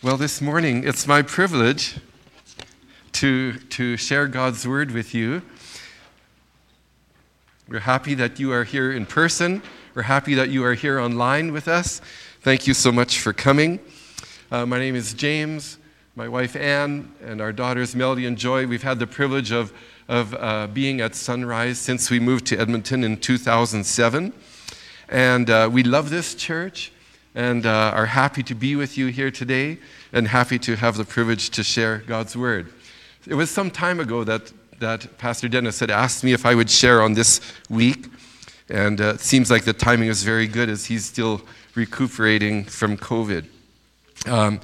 Well, this morning it's my privilege to, to share God's word with you. We're happy that you are here in person. We're happy that you are here online with us. Thank you so much for coming. Uh, my name is James, my wife Anne, and our daughters Melody and Joy. We've had the privilege of, of uh, being at Sunrise since we moved to Edmonton in 2007. And uh, we love this church and uh, are happy to be with you here today and happy to have the privilege to share God's word. It was some time ago that, that Pastor Dennis had asked me if I would share on this week, and uh, it seems like the timing is very good as he's still recuperating from COVID. Um,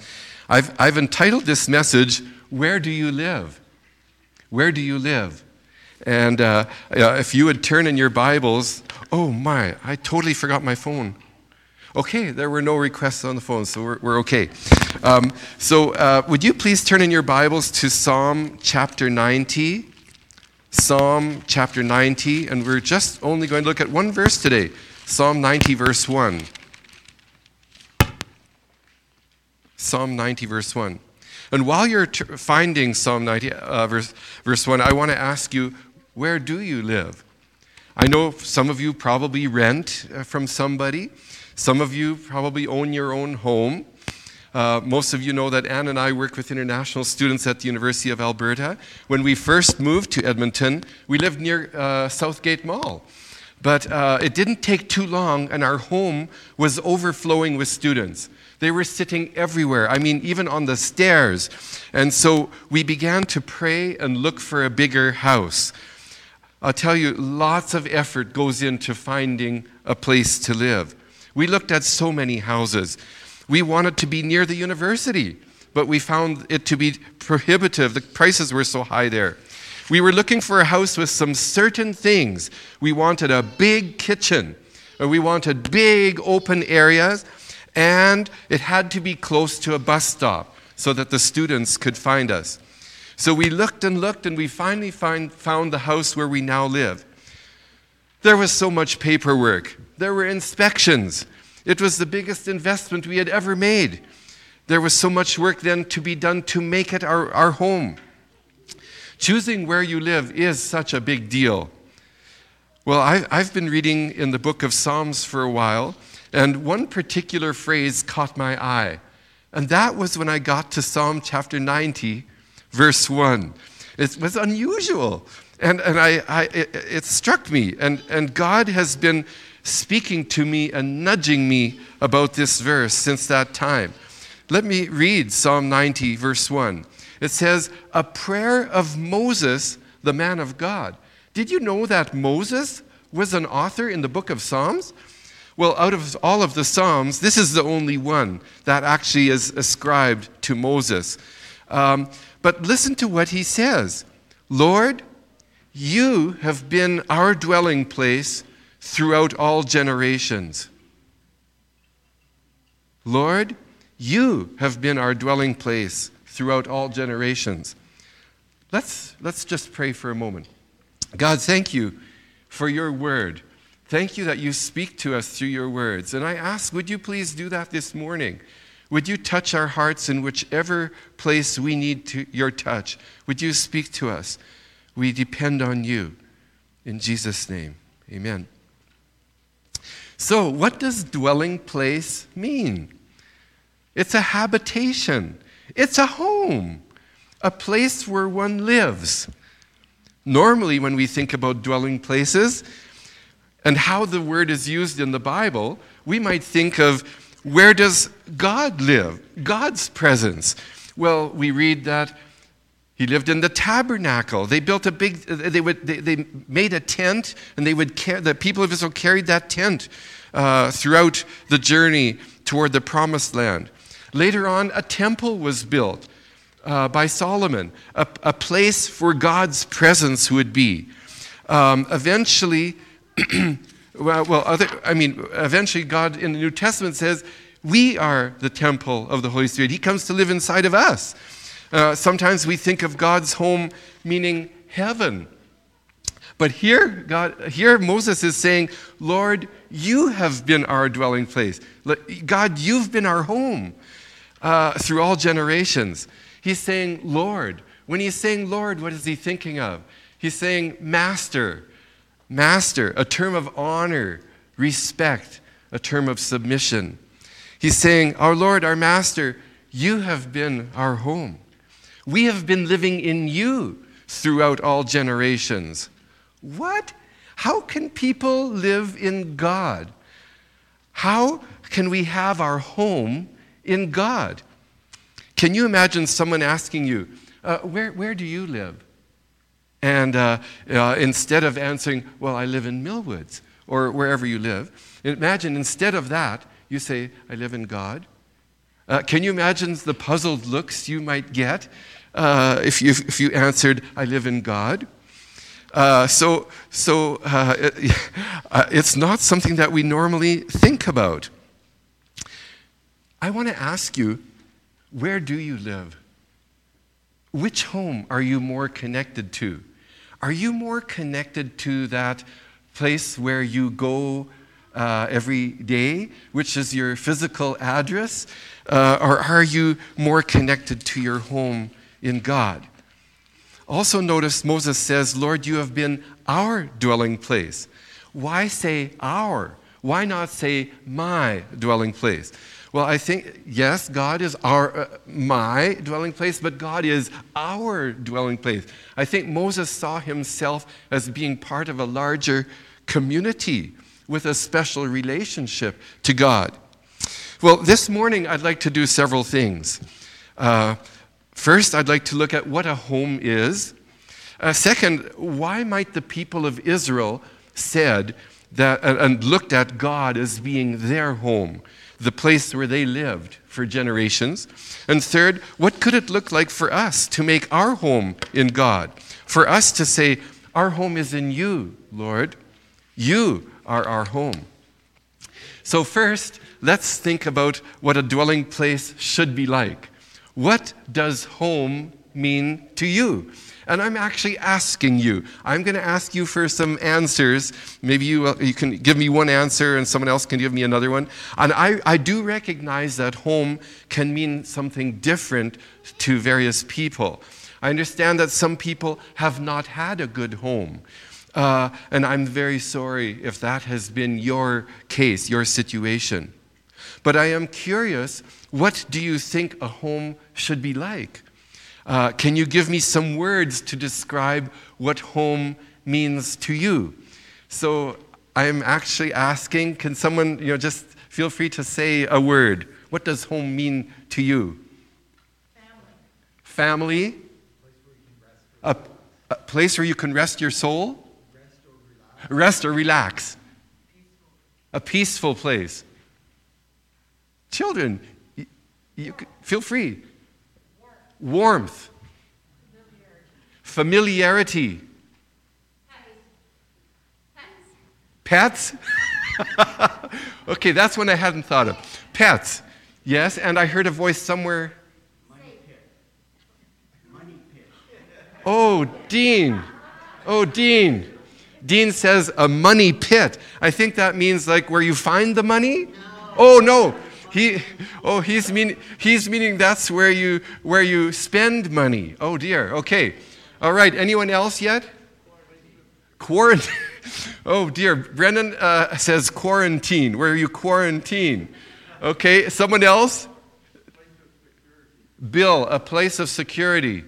I've, I've entitled this message, Where Do You Live? Where do you live? And uh, if you would turn in your Bibles, oh my, I totally forgot my phone. Okay, there were no requests on the phone, so we're, we're okay. Um, so, uh, would you please turn in your Bibles to Psalm chapter 90? Psalm chapter 90, and we're just only going to look at one verse today Psalm 90, verse 1. Psalm 90, verse 1. And while you're t- finding Psalm 90, uh, verse, verse 1, I want to ask you, where do you live? I know some of you probably rent uh, from somebody. Some of you probably own your own home. Uh, most of you know that Anne and I work with international students at the University of Alberta. When we first moved to Edmonton, we lived near uh, Southgate Mall. But uh, it didn't take too long, and our home was overflowing with students. They were sitting everywhere, I mean, even on the stairs. And so we began to pray and look for a bigger house. I'll tell you, lots of effort goes into finding a place to live. We looked at so many houses. We wanted to be near the university, but we found it to be prohibitive. The prices were so high there. We were looking for a house with some certain things. We wanted a big kitchen, and we wanted big open areas, and it had to be close to a bus stop so that the students could find us. So we looked and looked, and we finally find, found the house where we now live. There was so much paperwork. There were inspections. It was the biggest investment we had ever made. There was so much work then to be done to make it our, our home. Choosing where you live is such a big deal. Well, I, I've been reading in the book of Psalms for a while, and one particular phrase caught my eye. And that was when I got to Psalm chapter 90, verse 1. It was unusual. And, and I, I it, it struck me. And, and God has been speaking to me and nudging me about this verse since that time. Let me read Psalm 90, verse 1. It says, A prayer of Moses, the man of God. Did you know that Moses was an author in the book of Psalms? Well, out of all of the Psalms, this is the only one that actually is ascribed to Moses. Um, but listen to what he says Lord, you have been our dwelling place throughout all generations. Lord, you have been our dwelling place throughout all generations. Let's, let's just pray for a moment. God, thank you for your word. Thank you that you speak to us through your words. And I ask, would you please do that this morning? Would you touch our hearts in whichever place we need to, your touch? Would you speak to us? We depend on you. In Jesus' name, amen. So, what does dwelling place mean? It's a habitation, it's a home, a place where one lives. Normally, when we think about dwelling places and how the word is used in the Bible, we might think of where does God live? God's presence. Well, we read that he lived in the tabernacle. They built a big, they, would, they, they made a tent, and they would the people of Israel carried that tent uh, throughout the journey toward the promised land. Later on, a temple was built uh, by Solomon, a, a, place where God's presence would be. Um, eventually, well, well other, I mean, eventually, God in the New Testament says, We are the temple of the Holy Spirit. He comes to live inside of us. Uh, sometimes we think of God's home meaning heaven. But here, God, here Moses is saying, Lord, you have been our dwelling place. God, you've been our home. uh, through all generations. He's saying, Lord. When he's saying Lord, what is he thinking of? He's saying Master, Master, a term of honor, respect, a term of submission. He's saying, Our Lord, our Master, you have been our home. We have been living in you throughout all generations. What? How can people live in God? How can we have our home in God? Can you imagine someone asking you, uh, where, where do you live? And uh, uh, instead of answering, Well, I live in Millwoods, or wherever you live, imagine instead of that, you say, I live in God. Uh, can you imagine the puzzled looks you might get uh, if, you, if you answered, I live in God? Uh, so so uh, uh, it's not something that we normally think about. I want to ask you where do you live? Which home are you more connected to? Are you more connected to that place where you go uh, every day, which is your physical address? Uh, or are you more connected to your home in God? Also, notice Moses says, Lord, you have been our dwelling place. Why say our? Why not say my dwelling place? Well, I think, yes, God is our, uh, my dwelling place, but God is our dwelling place. I think Moses saw himself as being part of a larger community with a special relationship to God. Well, this morning I'd like to do several things. Uh, first, I'd like to look at what a home is. Uh, second, why might the people of Israel said that and looked at God as being their home? the place where they lived for generations. And third, what could it look like for us to make our home in God? For us to say, Our home is in you, Lord. You are our home. So, first, let's think about what a dwelling place should be like. What does home mean to you? And I'm actually asking you. I'm going to ask you for some answers. Maybe you, uh, you can give me one answer and someone else can give me another one. And I, I do recognize that home can mean something different to various people. I understand that some people have not had a good home. Uh, and I'm very sorry if that has been your case, your situation. But I am curious what do you think a home should be like? Uh, can you give me some words to describe what home means to you? So I'm actually asking, can someone, you know, just feel free to say a word. What does home mean to you? Family. Family? A, a place where you can rest your soul? Rest or relax. Rest or relax. A peaceful place. Children, you, feel free warmth, familiarity. Pets? okay, that's one I hadn't thought of. Pets. Yes, and I heard a voice somewhere. Money pit. Oh, Dean. Oh, Dean. Dean says a money pit. I think that means like where you find the money. Oh, no. He, oh, he's, mean, he's meaning that's where you, where you spend money. Oh, dear. Okay. All right. Anyone else yet? Quarantine. oh, dear. Brendan uh, says quarantine. Where are you quarantine? Okay. Someone else? Bill, a place of security.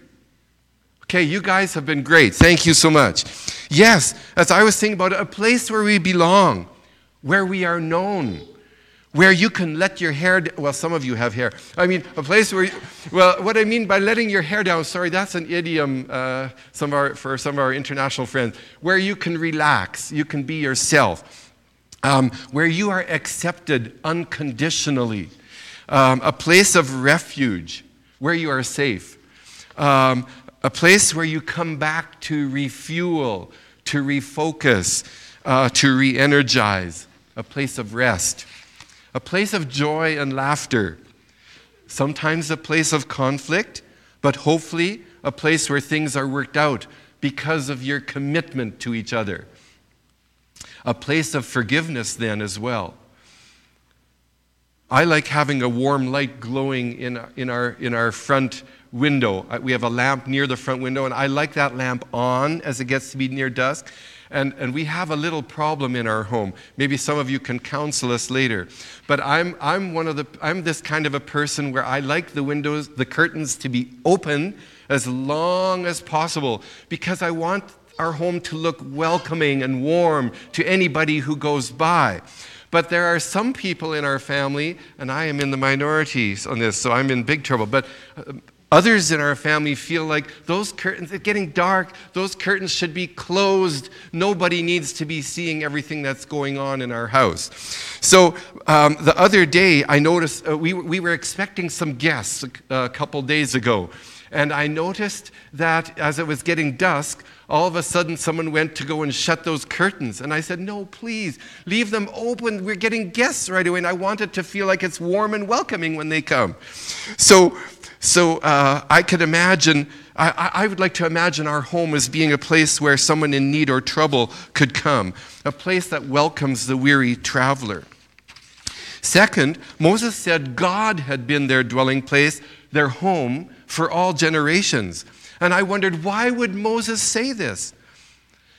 Okay, you guys have been great. Thank you so much. Yes, as I was thinking about it, a place where we belong, where we are known where you can let your hair well some of you have hair. I mean a place where you, well what i mean by letting your hair down sorry that's an idiom uh, some our, for some of our international friends where you can relax you can be yourself um, where you are accepted unconditionally um, a place of refuge where you are safe um, a place where you come back to refuel to refocus uh, to re-energize a place of rest a place of joy and laughter, sometimes a place of conflict, but hopefully a place where things are worked out because of your commitment to each other. A place of forgiveness, then, as well. I like having a warm light glowing in, in, our, in our front window. Uh, we have a lamp near the front window, and I like that lamp on as it gets to be near dusk. And, and we have a little problem in our home. Maybe some of you can counsel us later. But I'm, I'm, one of the, I'm this kind of a person where I like the windows, the curtains to be open as long as possible because I want our home to look welcoming and warm to anybody who goes by. But there are some people in our family, and I am in the minorities on this, so I'm in big trouble. But uh, Others in our family feel like those curtains, it's getting dark, those curtains should be closed. Nobody needs to be seeing everything that's going on in our house. So um, the other day, I noticed uh, we, we were expecting some guests a, a couple days ago. And I noticed that as it was getting dusk, all of a sudden someone went to go and shut those curtains. And I said, No, please, leave them open. We're getting guests right away. And I want it to feel like it's warm and welcoming when they come. So so uh, I could imagine, I, I would like to imagine our home as being a place where someone in need or trouble could come, a place that welcomes the weary traveler. Second, Moses said God had been their dwelling place, their home for all generations. And I wondered, why would Moses say this?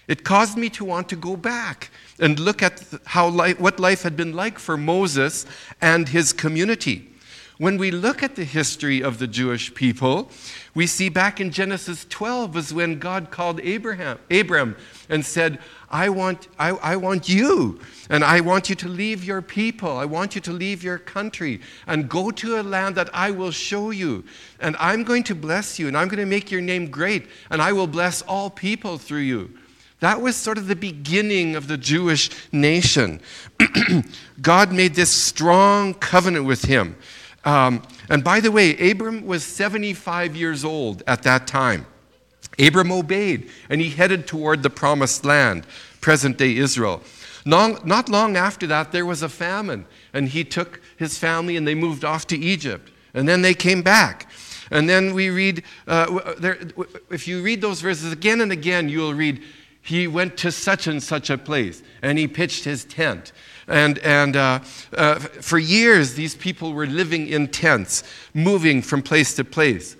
It caused me to want to go back and look at how life, what life had been like for Moses and his community. When we look at the history of the Jewish people, we see back in Genesis 12 is when God called Abraham, Abram and said, I want, I, I want you, and I want you to leave your people. I want you to leave your country and go to a land that I will show you. And I'm going to bless you, and I'm going to make your name great, and I will bless all people through you. That was sort of the beginning of the Jewish nation. God made this strong covenant with him. Um, and by the way, Abram was 75 years old at that time. Abram obeyed, and he headed toward the promised land, present day Israel. not long after that, there was a famine, and he took his family and they moved off to Egypt. And then they came back. And then we read, uh, there, if you read those verses again and again, you'll read, he went to such and such a place, and he pitched his tent. And, and uh, uh, for years, these people were living in tents, moving from place to place.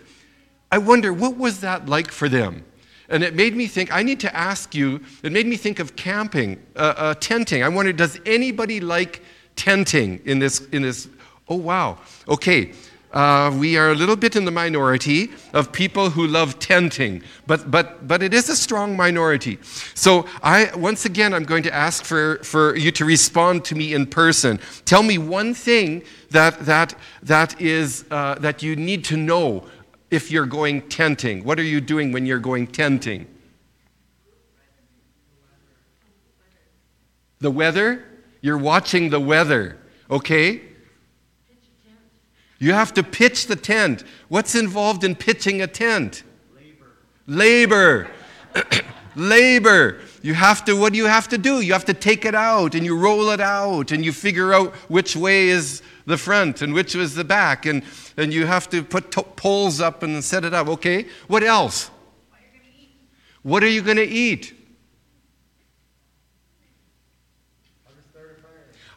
I wonder, what was that like for them? And it made me think, I need to ask you, it made me think of camping, uh, uh, tenting. I wonder, does anybody like tenting in this, in this? Oh, wow. Okay, uh, we are a little bit in the minority of people who love tenting, but, but, but it is a strong minority. So, I, once again, I'm going to ask for, for you to respond to me in person. Tell me one thing that, that, that, is, uh, that you need to know if you're going tenting. What are you doing when you're going tenting? The weather? You're watching the weather, okay? You have to pitch the tent. What's involved in pitching a tent? Labor. Labor. Labor. You have to, what do you have to do? You have to take it out and you roll it out and you figure out which way is the front and which is the back. And, and you have to put to- poles up and set it up. Okay? What else? What are you going to eat?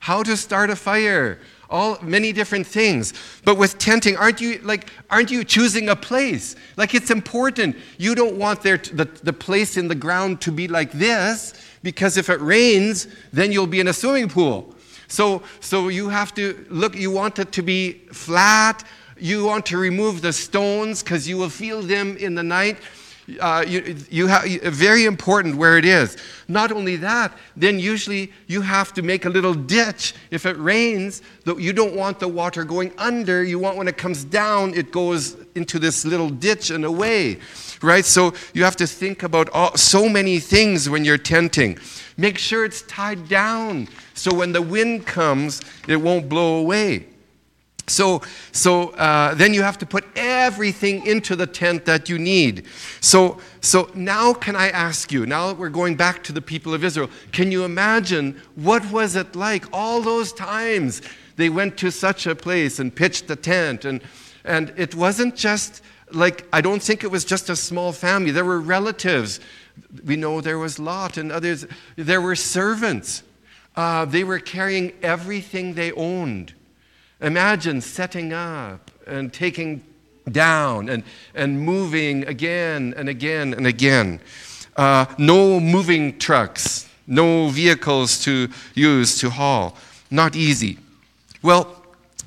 How to start a fire all many different things. But with tenting, aren't you like aren't you choosing a place? Like it's important. You don't want there to, the, the place in the ground to be like this because if it rains, then you'll be in a swimming pool. So so you have to look you want it to be flat. You want to remove the stones because you will feel them in the night uh, you, you have very important where it is. Not only that, then usually you have to make a little ditch. If it rains, you don't want the water going under. You want when it comes down, it goes into this little ditch and away, right? So you have to think about all, so many things when you're tenting. Make sure it's tied down so when the wind comes, it won't blow away. So, so uh, then you have to put everything into the tent that you need. So, so now can I ask you, now that we're going back to the people of Israel, can you imagine what was it like all those times they went to such a place and pitched the tent and, and it wasn't just like, I don't think it was just a small family. There were relatives. We know there was Lot and others. There were servants. Uh, they were carrying everything they owned Imagine setting up and taking down and, and moving again and again and again. Uh, no moving trucks, no vehicles to use to haul. Not easy. Well,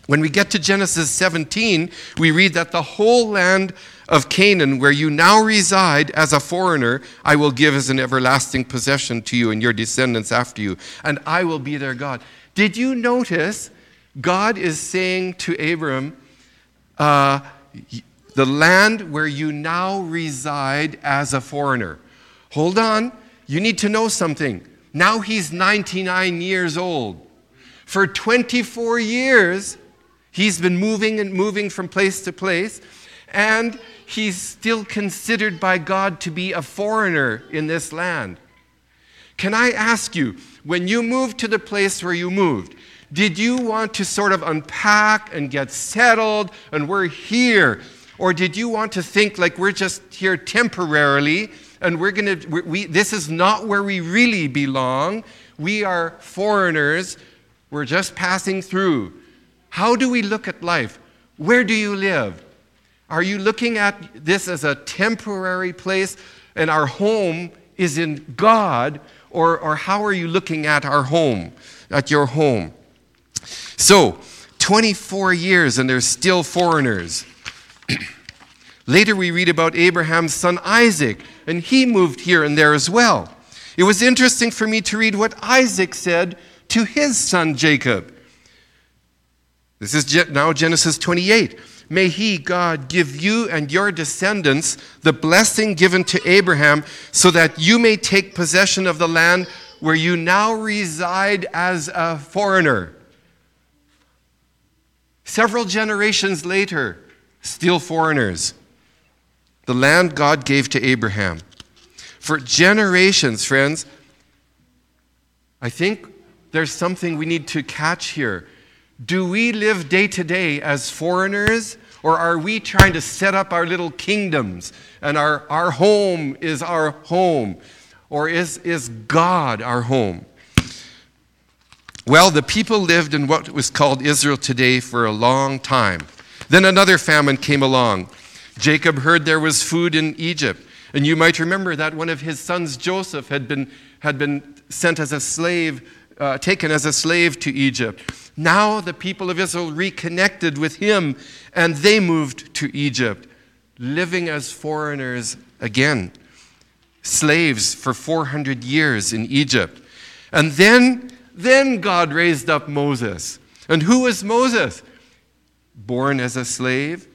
when we get to Genesis 17, we read that the whole land of Canaan, where you now reside as a foreigner, I will give as an everlasting possession to you and your descendants after you, and I will be their God. Did you notice God is saying to Abram, uh, the land where you now reside as a foreigner? Hold on, you need to know something. Now he's 99 years old. For 24 years, he's been moving and moving from place to place, and he's still considered by God to be a foreigner in this land. Can I ask you, when you moved to the place where you moved, did you want to sort of unpack and get settled and we're here? Or did you want to think like we're just here temporarily and we're going to, we, this is not where we really belong? We are foreigners. We're just passing through. How do we look at life? Where do you live? Are you looking at this as a temporary place and our home is in God? Or, or how are you looking at our home, at your home? So, 24 years and they're still foreigners. Later, we read about Abraham's son Isaac, and he moved here and there as well. It was interesting for me to read what Isaac said to his son Jacob. This is now Genesis 28. May he, God, give you and your descendants the blessing given to Abraham, so that you may take possession of the land where you now reside as a foreigner. Several generations later, still foreigners. The land God gave to Abraham. For generations, friends, I think there's something we need to catch here. Do we live day to day as foreigners, or are we trying to set up our little kingdoms and our, our home is our home? Or is, is God our home? Well, the people lived in what was called Israel today for a long time. Then another famine came along. Jacob heard there was food in Egypt. And you might remember that one of his sons, Joseph, had been, had been sent as a slave, uh, taken as a slave to Egypt. Now the people of Israel reconnected with him and they moved to Egypt, living as foreigners again, slaves for 400 years in Egypt. And then, then God raised up Moses. And who was Moses? Born as a slave,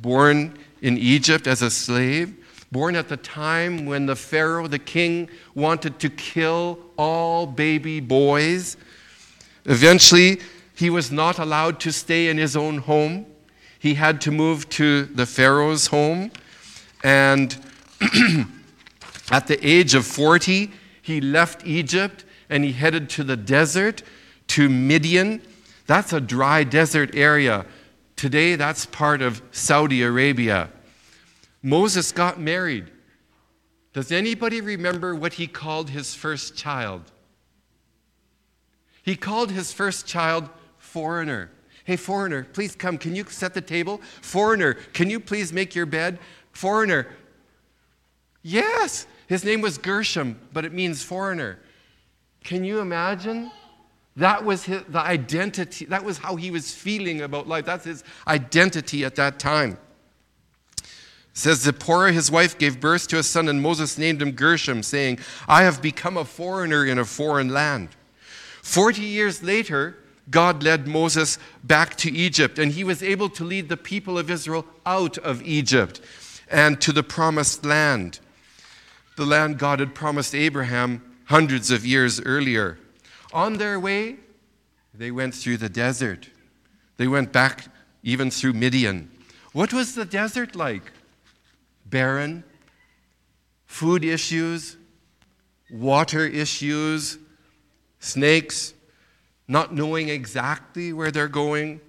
born in Egypt as a slave, born at the time when the Pharaoh, the king, wanted to kill all baby boys. Eventually, he was not allowed to stay in his own home. He had to move to the Pharaoh's home. And at the age of 40, he left Egypt and he headed to the desert, to Midian. That's a dry desert area. Today, that's part of Saudi Arabia. Moses got married. Does anybody remember what he called his first child? He called his first child Foreigner. Hey, foreigner, please come. Can you set the table? Foreigner, can you please make your bed? Foreigner. Yes, his name was Gershom, but it means foreigner. Can you imagine? That was his, the identity. That was how he was feeling about life. That's his identity at that time. It says Zipporah, his wife, gave birth to a son, and Moses named him Gershom, saying, I have become a foreigner in a foreign land. Forty years later, God led Moses back to Egypt, and he was able to lead the people of Israel out of Egypt and to the promised land, the land God had promised Abraham hundreds of years earlier. On their way, they went through the desert. They went back even through Midian. What was the desert like? Barren, food issues, water issues, snakes, not knowing exactly where they're going.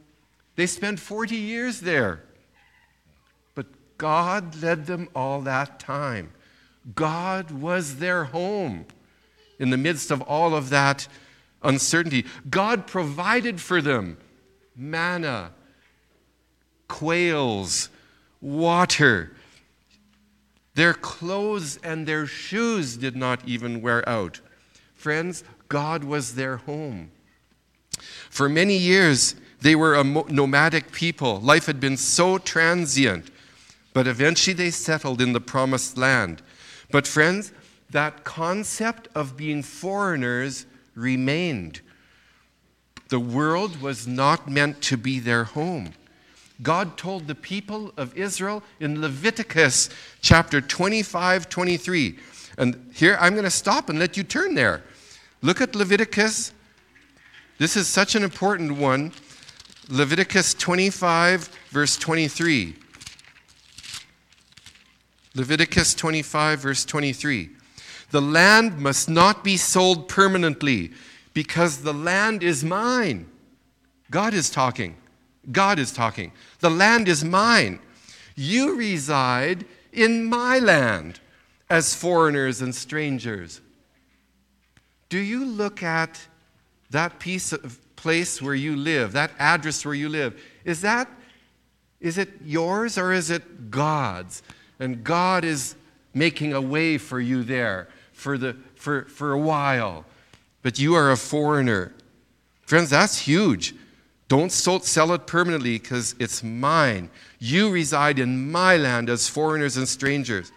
They spent 40 years there. But God led them all that time. God was their home in the midst of all of that uncertainty. God provided for them manna, quails, water. Their clothes and their shoes did not even wear out. Friends, God was their home. For many years, they were a nomadic people. Life had been so transient, but eventually they settled in the promised land. But, friends, that concept of being foreigners remained. The world was not meant to be their home. God told the people of Israel in Leviticus chapter 25, 23. And here I'm going to stop and let you turn there. Look at Leviticus. This is such an important one. Leviticus 25, verse 23. Leviticus 25, verse 23. The land must not be sold permanently because the land is mine. God is talking. God is talking. The land is mine. You reside in my land as foreigners and strangers. Do you look at that piece of place where you live, that address where you live? Is that is it yours or is it God's? And God is making a way for you there for, the, for, for a while, but you are a foreigner. Friends, that's huge. Don't sell it permanently because it's mine. You reside in my land as foreigners and strangers.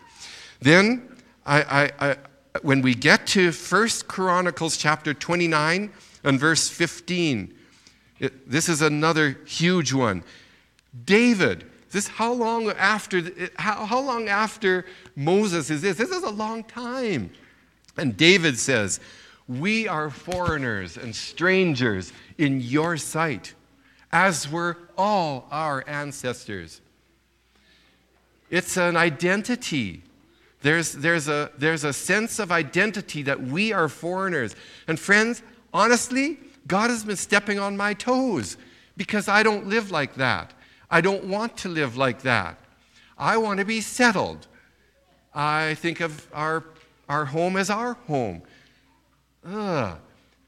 Then, I, I, I, when we get to 1 Chronicles chapter 29 and verse 15, it, this is another huge one. David, this how long after how, how long after Moses is this? This is a long time. And David says, We are foreigners and strangers in your sight, as were all our ancestors. It's an identity. There's, there's, a, there's a sense of identity that we are foreigners. And friends, honestly, God has been stepping on my toes because I don't live like that. I don't want to live like that. I want to be settled. I think of our our home as our home.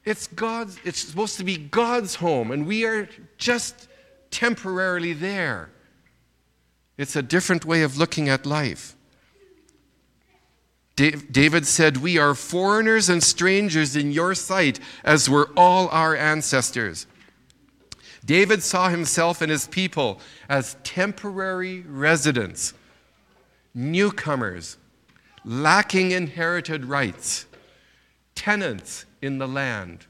It's God's, it's supposed to be God's home, and we are just temporarily there. It's a different way of looking at life. David said, We are foreigners and strangers in your sight, as were all our ancestors. David saw himself and his people as temporary residents, newcomers, lacking inherited rights, tenants in the land.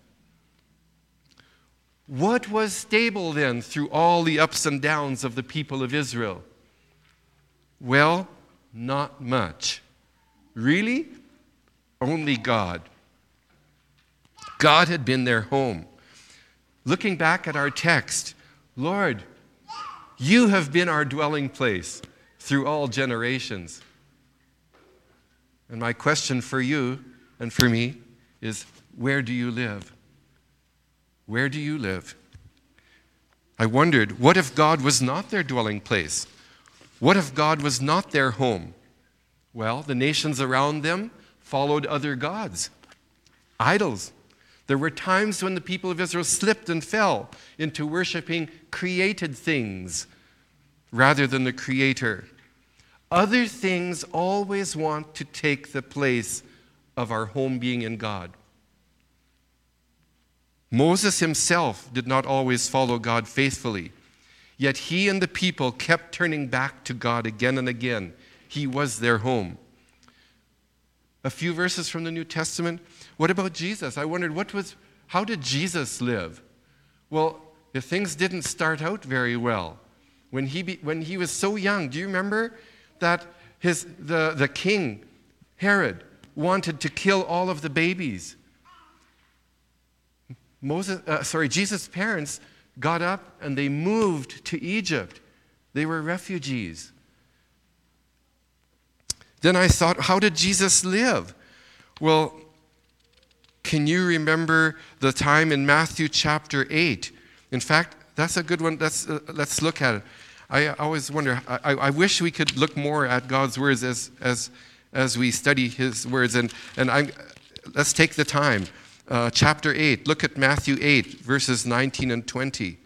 What was stable then through all the ups and downs of the people of Israel? Well, not much. Really? Only God. God had been their home. Looking back at our text, Lord, you have been our dwelling place through all generations. And my question for you and for me is where do you live? Where do you live? I wondered, what if God was not their dwelling place? What if God was not their home? Well, the nations around them followed other gods, idols. There were times when the people of Israel slipped and fell into worshiping created things rather than the Creator. Other things always want to take the place of our home being in God. Moses himself did not always follow God faithfully, yet he and the people kept turning back to God again and again. He was their home. A few verses from the New Testament. What about Jesus? I wondered what was how did Jesus live? Well, the things didn't start out very well. When he, be, when he was so young, do you remember? That his, the, the king, Herod, wanted to kill all of the babies. Moses, uh, sorry, Jesus' parents got up and they moved to Egypt. They were refugees. Then I thought, how did Jesus live? Well, can you remember the time in Matthew chapter 8? In fact, that's a good one. Let's, uh, let's look at it. I always wonder, I, I wish we could look more at God's words as, as, as we study his words. And, and I'm, let's take the time. Uh, chapter 8, look at Matthew 8, verses 19 and 20.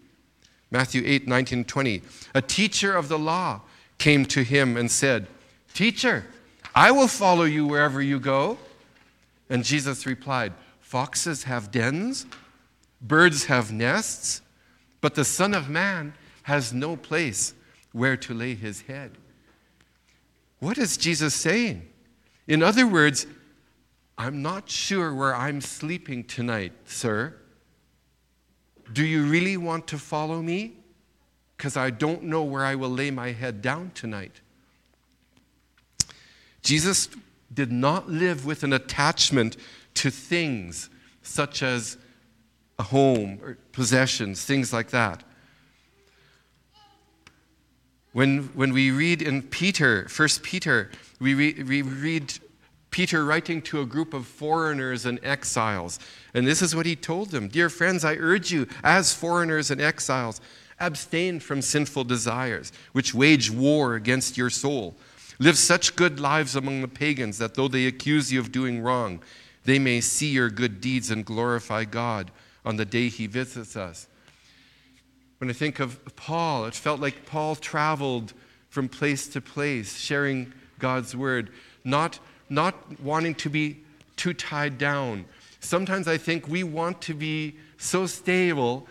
Matthew 8, 19, 20. A teacher of the law came to him and said, Teacher, I will follow you wherever you go. And Jesus replied, Foxes have dens, birds have nests, but the Son of Man has no place where to lay his head. What is Jesus saying? In other words, I'm not sure where I'm sleeping tonight, sir. Do you really want to follow me? Because I don't know where I will lay my head down tonight. Jesus did not live with an attachment to things such as a home or possessions, things like that. When, when we read in Peter, 1 Peter, we, re, we read Peter writing to a group of foreigners and exiles. And this is what he told them Dear friends, I urge you, as foreigners and exiles, abstain from sinful desires, which wage war against your soul. Live such good lives among the pagans that though they accuse you of doing wrong, they may see your good deeds and glorify God on the day he visits us. When I think of Paul, it felt like Paul traveled from place to place, sharing God's word, not, not wanting to be too tied down. Sometimes I think we want to be so stable.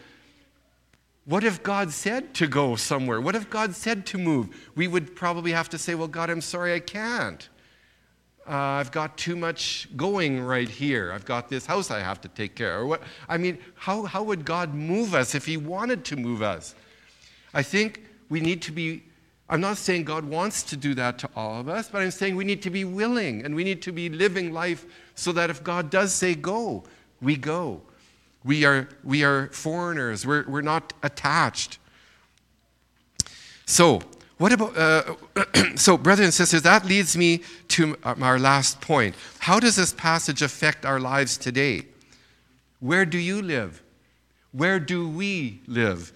What if God said to go somewhere? What if God said to move? We would probably have to say, Well, God, I'm sorry, I can't uh, I've got too much going right here. I've got this house I have to take care of. What? I mean, how, how would God move us if He wanted to move us? I think we need to be, I'm not saying God wants to do that to all of us, but I'm saying we need to be willing and we need to be living life so that if God does say go, we go. We are, we are foreigners, we're, we're not attached. So, what about, uh, so, brothers and sisters, that leads me to our last point. How does this passage affect our lives today? Where do you live? Where do we live?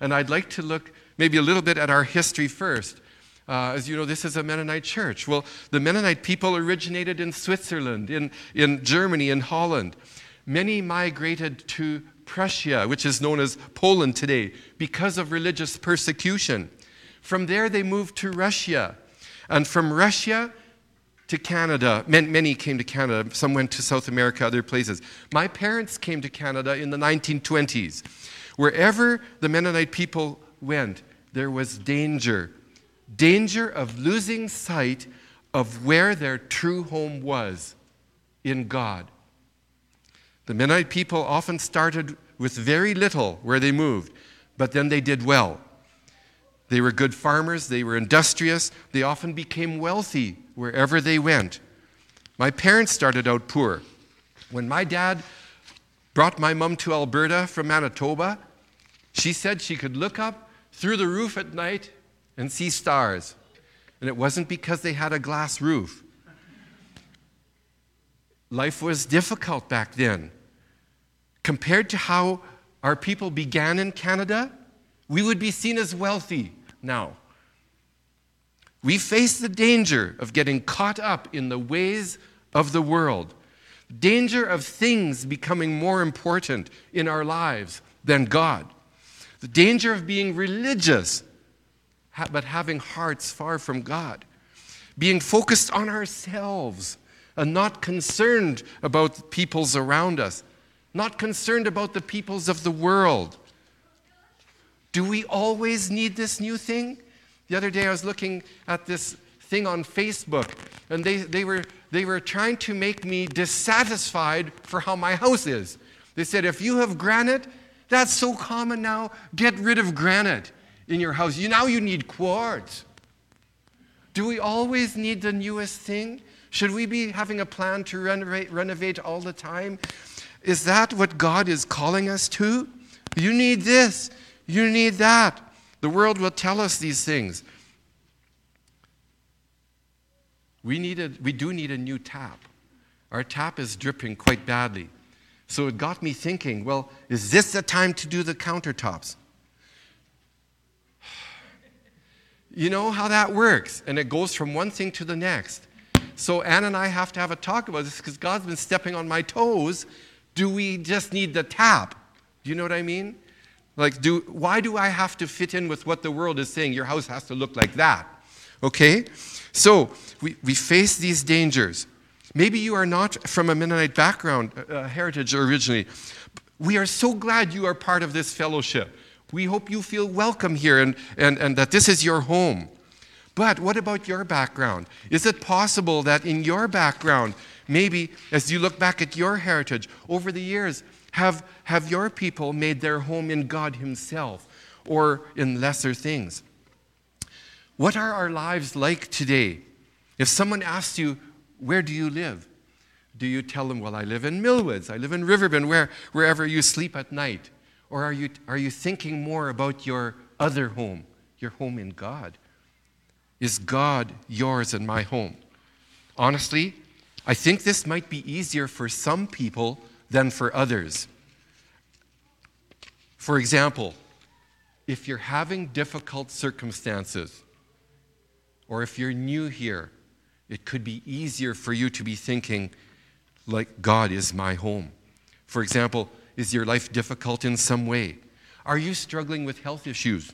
And I'd like to look maybe a little bit at our history first. Uh, as you know, this is a Mennonite church. Well, the Mennonite people originated in Switzerland, in, in Germany, in Holland. Many migrated to Prussia, which is known as Poland today, because of religious persecution. From there, they moved to Russia. And from Russia to Canada, many came to Canada. Some went to South America, other places. My parents came to Canada in the 1920s. Wherever the Mennonite people went, there was danger danger of losing sight of where their true home was in God. The Mennonite people often started with very little where they moved, but then they did well. They were good farmers, they were industrious, they often became wealthy wherever they went. My parents started out poor. When my dad brought my mom to Alberta from Manitoba, she said she could look up through the roof at night and see stars. And it wasn't because they had a glass roof. Life was difficult back then. Compared to how our people began in Canada, we would be seen as wealthy now. We face the danger of getting caught up in the ways of the world, danger of things becoming more important in our lives than God, the danger of being religious but having hearts far from God, being focused on ourselves and not concerned about the peoples around us, not concerned about the peoples of the world. Do we always need this new thing? The other day I was looking at this thing on Facebook, and they, they, were, they were trying to make me dissatisfied for how my house is. They said, if you have granite, that's so common now, get rid of granite in your house. You, now you need quartz. Do we always need the newest thing? Should we be having a plan to renovate, renovate all the time? Is that what God is calling us to? You need this. You need that. The world will tell us these things. We, need a, we do need a new tap. Our tap is dripping quite badly. So it got me thinking well, is this the time to do the countertops? You know how that works, and it goes from one thing to the next. So Anne and I have to have a talk about this because God's been stepping on my toes. Do we just need the tap? Do you know what I mean? Like, do, why do I have to fit in with what the world is saying? Your house has to look like that. Okay? So, we, we face these dangers. Maybe you are not from a Mennonite background, uh, uh heritage originally. We are so glad you are part of this fellowship. We hope you feel welcome here and, and, and that this is your home. But what about your background? Is it possible that in your background, maybe as you look back at your heritage over the years, have, have your people made their home in God Himself or in lesser things? What are our lives like today? If someone asks you, Where do you live? Do you tell them, Well, I live in Millwoods, I live in Riverbend, where, wherever you sleep at night? Or are you, are you thinking more about your other home, your home in God? Is God yours and my home? Honestly, I think this might be easier for some people than for others. For example, if you're having difficult circumstances, or if you're new here, it could be easier for you to be thinking, like, God is my home. For example, is your life difficult in some way? Are you struggling with health issues?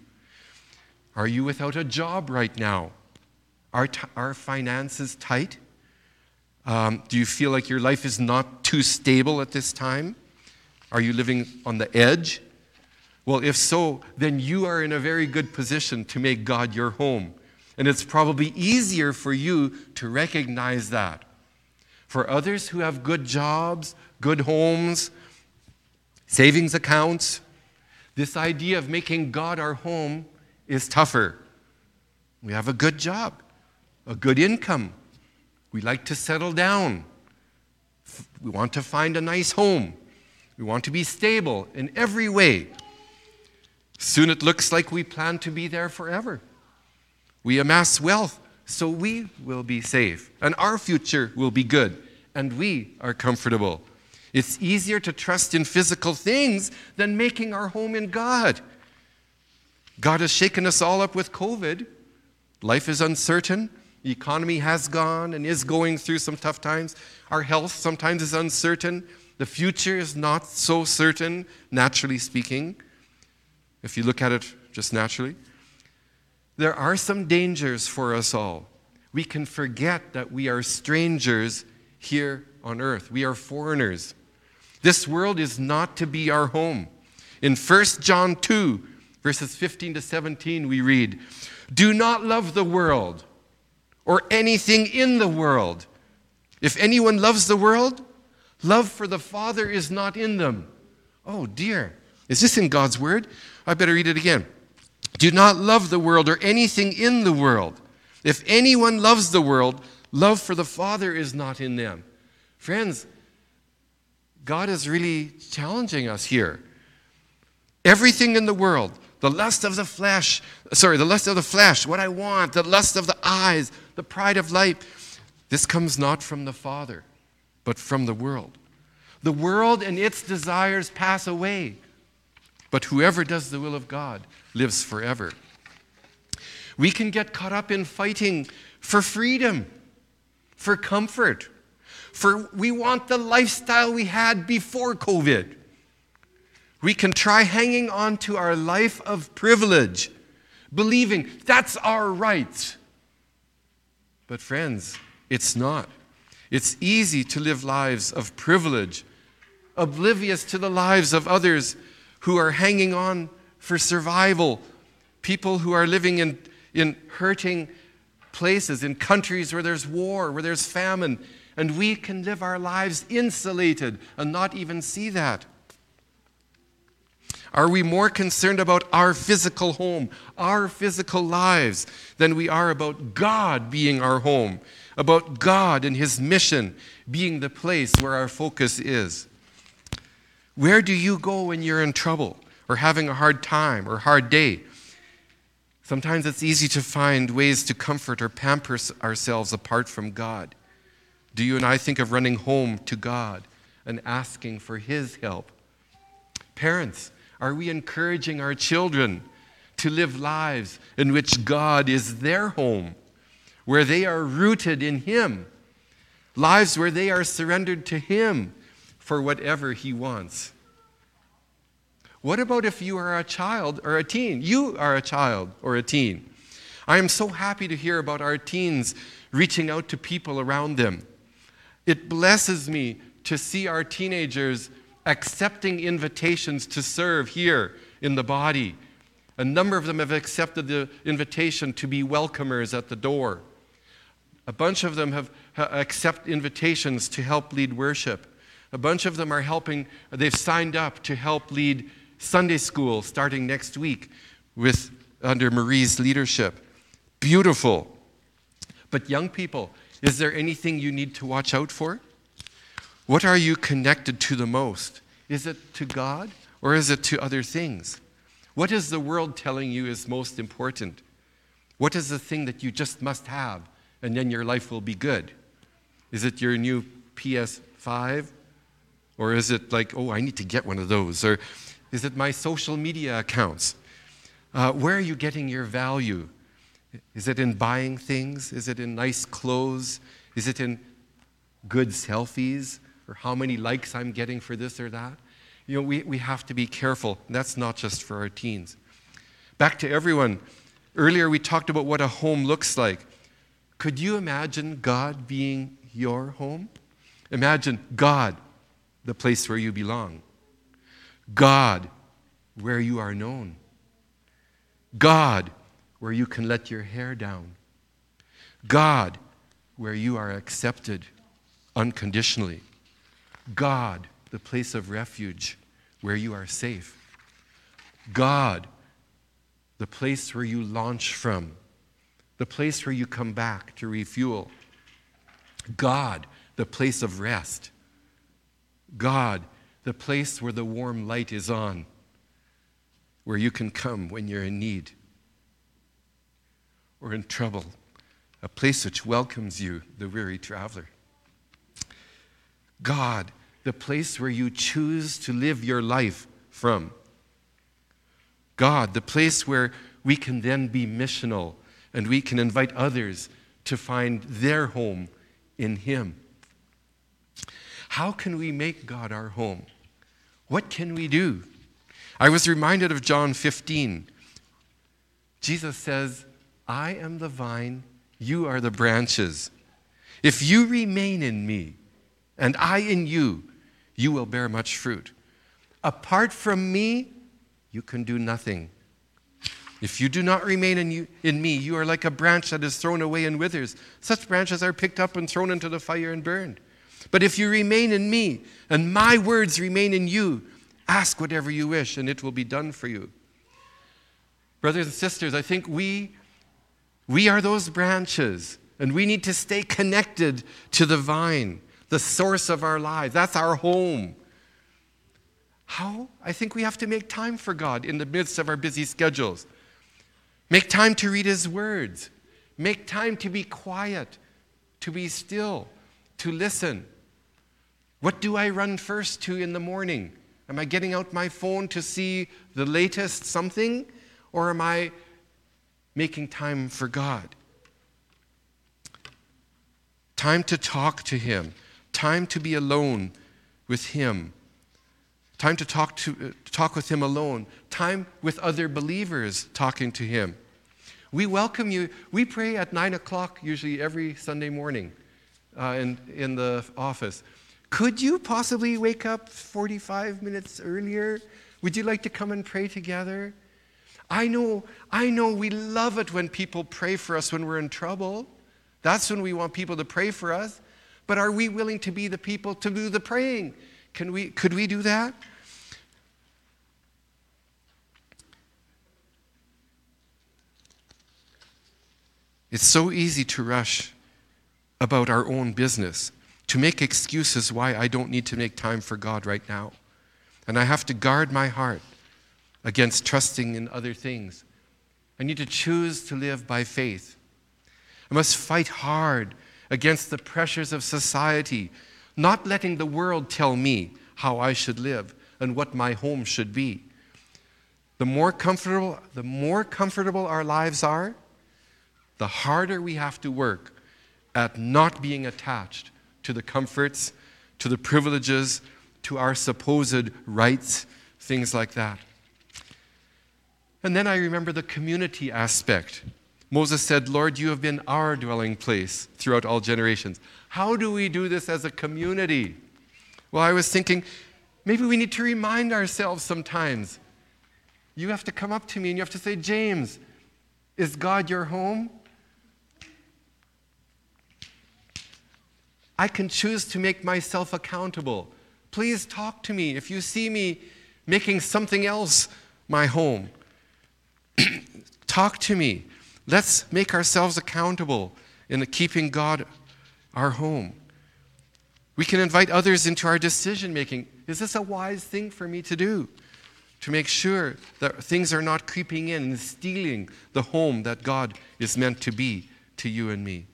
Are you without a job right now? Are, t- are finances tight? Um, do you feel like your life is not too stable at this time? Are you living on the edge? Well, if so, then you are in a very good position to make God your home. And it's probably easier for you to recognize that. For others who have good jobs, good homes, savings accounts, this idea of making God our home is tougher. We have a good job, a good income. We like to settle down. We want to find a nice home. We want to be stable in every way. Soon it looks like we plan to be there forever. We amass wealth so we will be safe and our future will be good and we are comfortable. It's easier to trust in physical things than making our home in God. God has shaken us all up with COVID. Life is uncertain. The economy has gone and is going through some tough times. Our health sometimes is uncertain. The future is not so certain, naturally speaking, if you look at it just naturally. There are some dangers for us all. We can forget that we are strangers here on earth, we are foreigners. This world is not to be our home. In 1 John 2, verses 15 to 17, we read, Do not love the world or anything in the world. If anyone loves the world, love for the Father is not in them. Oh dear. Is this in God's word? I better read it again. Do not love the world or anything in the world. If anyone loves the world, love for the Father is not in them. Friends, God is really challenging us here. Everything in the world, the lust of the flesh, sorry, the lust of the flesh, what I want, the lust of the eyes, the pride of life, this comes not from the Father, but from the world. The world and its desires pass away, but whoever does the will of God lives forever. We can get caught up in fighting for freedom, for comfort, for we want the lifestyle we had before COVID. We can try hanging on to our life of privilege, believing that's our right. But, friends, it's not. It's easy to live lives of privilege, oblivious to the lives of others who are hanging on for survival, people who are living in, in hurting places, in countries where there's war, where there's famine, and we can live our lives insulated and not even see that. Are we more concerned about our physical home, our physical lives, than we are about God being our home, about God and His mission being the place where our focus is? Where do you go when you're in trouble or having a hard time or hard day? Sometimes it's easy to find ways to comfort or pamper ourselves apart from God. Do you and I think of running home to God and asking for His help? Parents, are we encouraging our children to live lives in which God is their home, where they are rooted in Him, lives where they are surrendered to Him for whatever He wants? What about if you are a child or a teen? You are a child or a teen. I am so happy to hear about our teens reaching out to people around them. It blesses me to see our teenagers accepting invitations to serve here in the body. A number of them have accepted the invitation to be welcomers at the door. A bunch of them have accepted invitations to help lead worship. A bunch of them are helping, they've signed up to help lead Sunday school starting next week with under Marie's leadership. Beautiful. But young people, is there anything you need to watch out for? What are you connected to the most? Is it to God or is it to other things? What is the world telling you is most important? What is the thing that you just must have and then your life will be good? Is it your new PS5? Or is it like, oh, I need to get one of those? Or is it my social media accounts? Uh, where are you getting your value? Is it in buying things? Is it in nice clothes? Is it in good selfies? Or how many likes I'm getting for this or that? You know, we, we have to be careful. That's not just for our teens. Back to everyone. Earlier, we talked about what a home looks like. Could you imagine God being your home? Imagine God, the place where you belong. God, where you are known. God, where you can let your hair down. God, where you are accepted unconditionally. God, the place of refuge where you are safe. God, the place where you launch from, the place where you come back to refuel. God, the place of rest. God, the place where the warm light is on, where you can come when you're in need or in trouble, a place which welcomes you, the weary traveler. God, the place where you choose to live your life from. God, the place where we can then be missional and we can invite others to find their home in Him. How can we make God our home? What can we do? I was reminded of John 15. Jesus says, I am the vine, you are the branches. If you remain in me, and I in you, you will bear much fruit. Apart from me, you can do nothing. If you do not remain in, you, in me, you are like a branch that is thrown away and withers. Such branches are picked up and thrown into the fire and burned. But if you remain in me, and my words remain in you, ask whatever you wish, and it will be done for you. Brothers and sisters, I think we, we are those branches, and we need to stay connected to the vine the source of our lives. That's our home. How? I think we have to make time for God in the midst of our busy schedules. Make time to read His words. Make time to be quiet, to be still, to listen. What do I run first to in the morning? Am I getting out my phone to see the latest something? Or am I making time for God? Time to talk to Him time to be alone with Him, time to talk, to, uh, talk with Him alone, time with other believers talking to Him. We welcome you. We pray at 9 o'clock usually every Sunday morning uh, in, in the office. Could you possibly wake up 45 minutes earlier? Would you like to come and pray together? I know, I know we love it when people pray for us when we're in trouble. That's when we want people to pray for us. But are we willing to be the people to do the praying? Can we, could we do that? It's so easy to rush about our own business, to make excuses why I don't need to make time for God right now. And I have to guard my heart against trusting in other things. I need to choose to live by faith. I must fight hard against the pressures of society, not letting the world tell me how I should live and what my home should be. The more comfortable, the more comfortable our lives are, the harder we have to work at not being attached to the comforts, to the privileges, to our supposed rights, things like that. And then I remember the community aspect. Moses said, Lord, you have been our dwelling place throughout all generations. How do we do this as a community? Well, I was thinking, maybe we need to remind ourselves sometimes. You have to come up to me and you have to say, James, is God your home? I can choose to make myself accountable. Please talk to me if you see me making something else my home. talk to me. Let's make ourselves accountable in keeping God our home. We can invite others into our decision making. Is this a wise thing for me to do? To make sure that things are not creeping in and stealing the home that God is meant to be to you and me.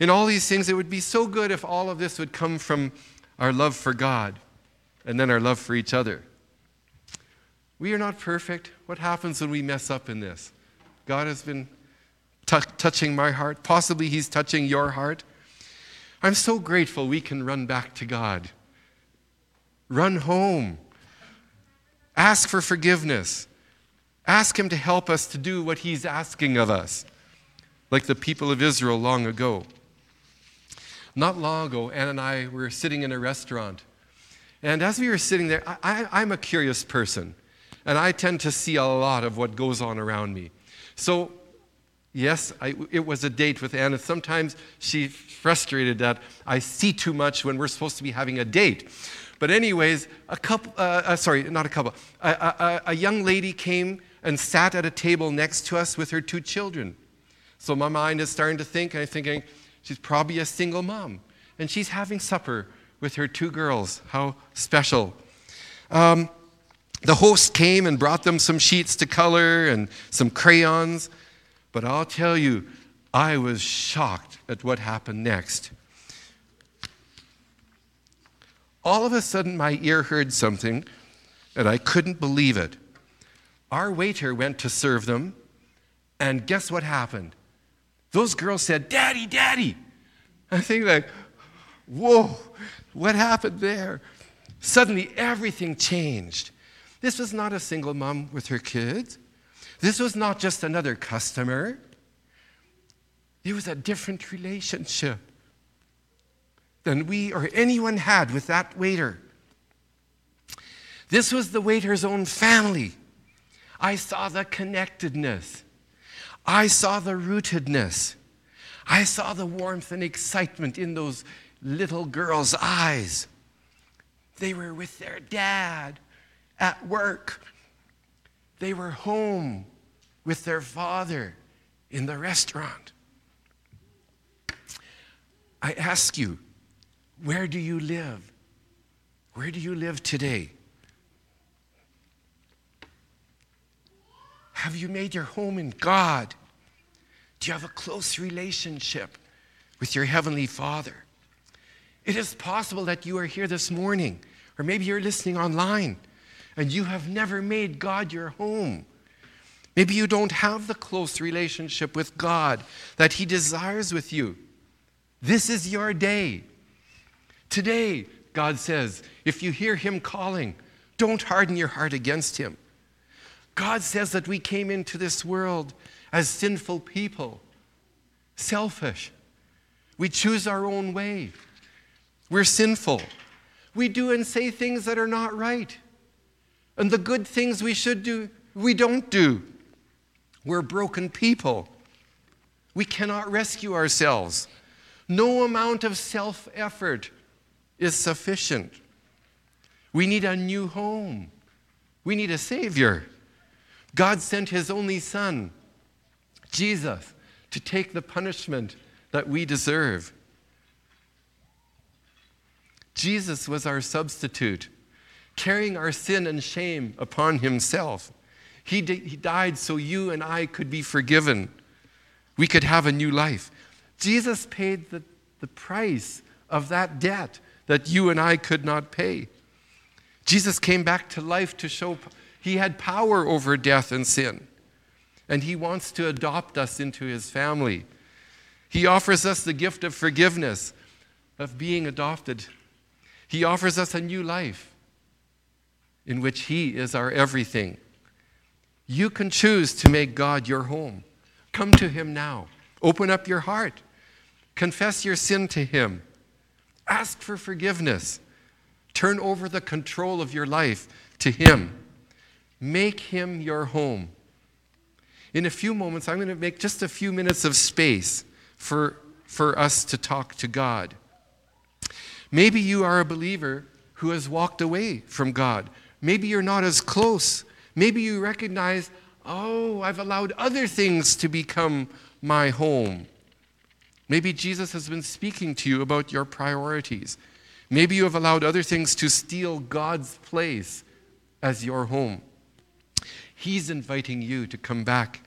In all these things, it would be so good if all of this would come from our love for God and then our love for each other. We are not perfect. What happens when we mess up in this? God has been t- touching my heart. Possibly He's touching your heart. I'm so grateful we can run back to God. Run home. Ask for forgiveness. Ask Him to help us to do what He's asking of us, like the people of Israel long ago. Not long ago, Anne and I were sitting in a restaurant. And as we were sitting there, I, am a curious person, and I tend to see a lot of what goes on around me. So, yes, I, it was a date with Anna. Sometimes she's frustrated that I see too much when we're supposed to be having a date. But, anyways, a couple, uh, uh, sorry, not a couple, a, a, a young lady came and sat at a table next to us with her two children. So, my mind is starting to think, and I'm thinking, she's probably a single mom. And she's having supper with her two girls. How special. Um, the host came and brought them some sheets to color and some crayons. But I'll tell you, I was shocked at what happened next. All of a sudden, my ear heard something, and I couldn't believe it. Our waiter went to serve them, and guess what happened? Those girls said, Daddy, Daddy. I think, like, whoa, what happened there? Suddenly, everything changed. This was not a single mom with her kids. This was not just another customer. It was a different relationship than we or anyone had with that waiter. This was the waiter's own family. I saw the connectedness. I saw the rootedness. I saw the warmth and excitement in those little girls' eyes. They were with their dad at work. They were home with their father in the restaurant. I ask you, where do you live? Where do you live today? Have you made your home in God? Do you have a close relationship with your Heavenly Father? It is possible that you are here this morning, or maybe you're listening online and you have never made God your home. Maybe you don't have the close relationship with God that He desires with you. This is your day. Today, God says, if you hear Him calling, don't harden your heart against Him. God says that we came into this world as sinful people, selfish. We choose our own way. We're sinful. We do and say things that are not right. And the good things we should do, we don't do. We're broken people. We cannot rescue ourselves. No amount of self effort is sufficient. We need a new home. We need a Savior. God sent His only Son, Jesus, to take the punishment that we deserve. Jesus was our substitute carrying our sin and shame upon himself. He, di- he died so you and I could be forgiven. We could have a new life. Jesus paid the, the price of that debt that you and I could not pay. Jesus came back to life to show he had power over death and sin. And he wants to adopt us into his family. He offers us the gift of forgiveness, of being adopted. He offers us a new life in which He is our everything. You can choose to make God your home. Come to Him now. Open up your heart. Confess your sin to Him. Ask for forgiveness. Turn over the control of your life to Him. Make Him your home. In a few moments, I'm going to make just a few minutes of space for, for us to talk to God. Maybe you are a believer who has walked away from God. Maybe you're not as close. Maybe you recognize, oh, I've allowed other things to become my home. Maybe Jesus has been speaking to you about your priorities. Maybe you have allowed other things to steal God's place as your home. He's inviting you to come back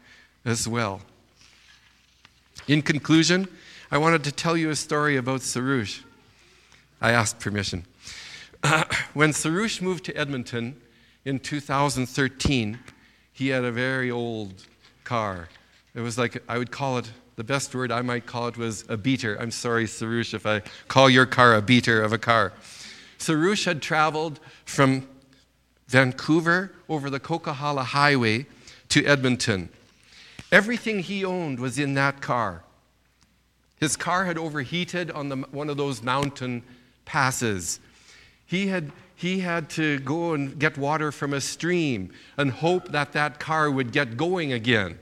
as well. In conclusion, I wanted to tell you a story about Sarush. I asked permission. Uh, when Sarush moved to Edmonton in 2013, he had a very old car. It was like, I would call it, the best word I might call it was a beater. I'm sorry, Sarush, if I call your car a beater of a car. Sarush had traveled from Vancouver over the Coquihalla Highway to Edmonton. Everything he owned was in that car. His car had overheated on the, one of those mountain passes. He had, he had to go and get water from a stream and hope that that car would get going again.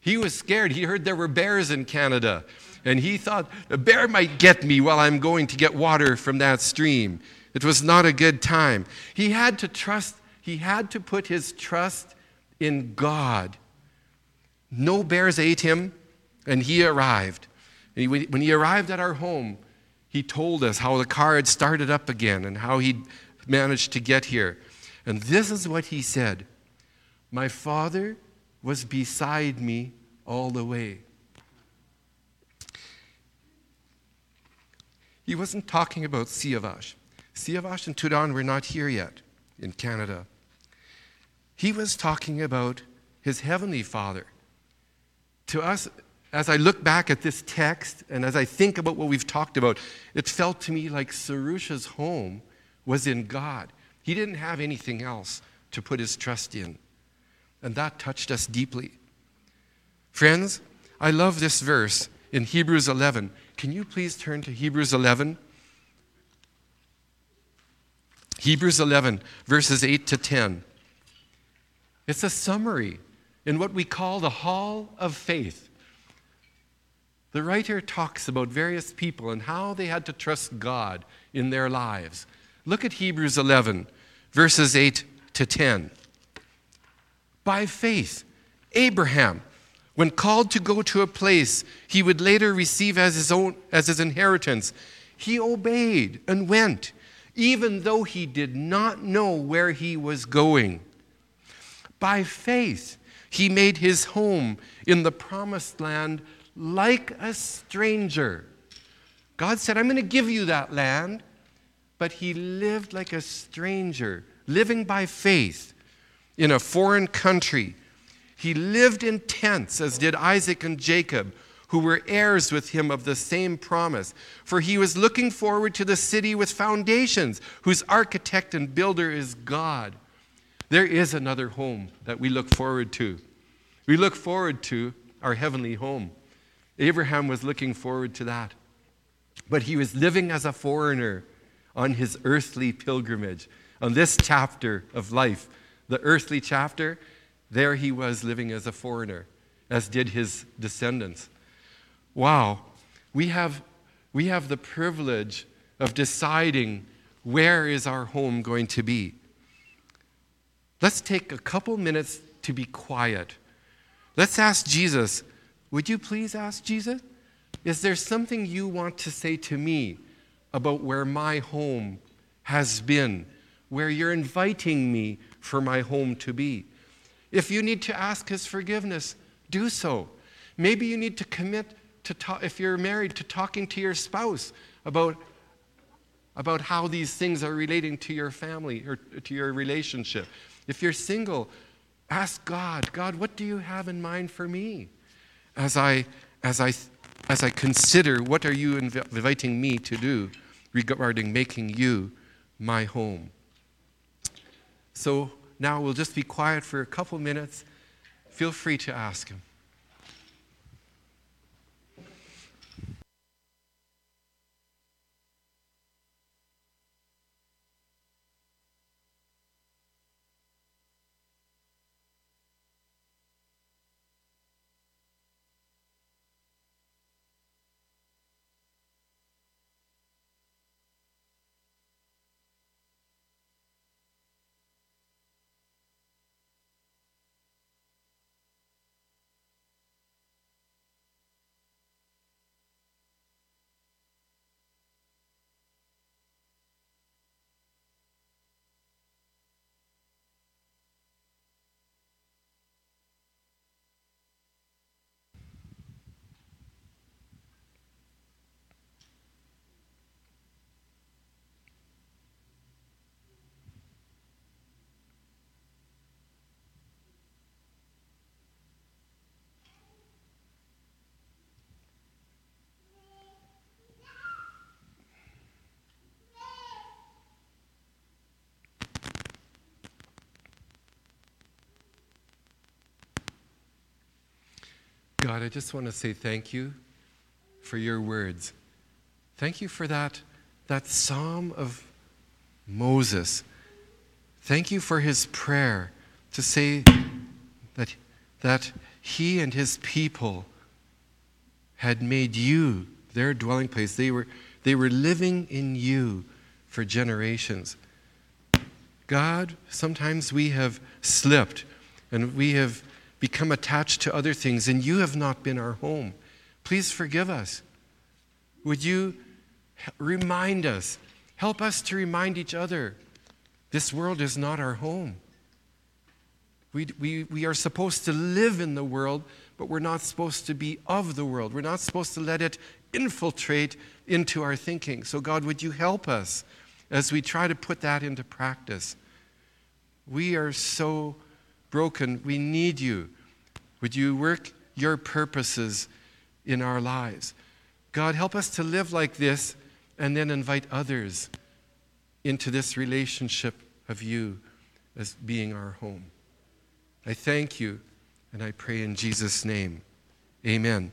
He was scared. He heard there were bears in Canada, and he thought a bear might get me while I'm going to get water from that stream. It was not a good time. He had to trust, he had to put his trust in God no bears ate him, and he arrived. When he arrived at our home, he told us how the car had started up again and how he managed to get here. And this is what he said My father was beside me all the way. He wasn't talking about Siavash. Siavash and Tudan were not here yet in Canada. He was talking about his heavenly father to us, as I look back at this text and as I think about what we've talked about, it felt to me like Sarusha's home was in God. He didn't have anything else to put his trust in. And that touched us deeply. Friends, I love this verse in Hebrews 11. Can you please turn to Hebrews 11? Hebrews 11, verses 8 to 10. It's a summary in what we call the Hall of Faith. The writer talks about various people and how they had to trust God in their lives. Look at Hebrews 11, verses 8 to 10. By faith, Abraham, when called to go to a place he would later receive as his own as his inheritance, he obeyed and went, even though he did not know where he was going. By faith, he made his home in the promised land like a stranger. God said, I'm going to give you that land. But he lived like a stranger, living by faith in a foreign country. He lived in tents, as did Isaac and Jacob, who were heirs with him of the same promise. For he was looking forward to the city with foundations, whose architect and builder is God. There is another home that we look forward to. We look forward to our heavenly home. Abraham was looking forward to that. But he was living as a foreigner on his earthly pilgrimage. On this chapter of life, the earthly chapter, there he was living as a foreigner, as did his descendants. Wow, we have, we have the privilege of deciding where is our home going to be. Let's take a couple minutes to be quiet Let's ask Jesus. Would you please ask Jesus? Is there something you want to say to me about where my home has been, where you're inviting me for my home to be? If you need to ask his forgiveness, do so. Maybe you need to commit to talk, if you're married to talking to your spouse about about how these things are relating to your family or to your relationship. If you're single, Ask God, God, what do you have in mind for me? As I, as I, as I consider what are you inviting me to do regarding making you my home. So now we'll just be quiet for a couple minutes feel free to ask Him. God, I just want to say thank you for your words. Thank you for that, that psalm of Moses. Thank you for his prayer to say that, that he and his people had made you their dwelling place. They were, they were living in you for generations. God, sometimes we have slipped and we have become attached to other things, and you have not been our home. Please forgive us. Would you remind us, help us to remind each other this world is not our home. We, we, we are supposed to live in the world, but we're not supposed to be of the world. We're not supposed to let it infiltrate into our thinking. So, God, would you help us as we try to put that into practice? We are so broken. We need you. Would you work your purposes in our lives? God, help us to live like this and then invite others into this relationship of you as being our home. I thank you and I pray in Jesus' name. Amen.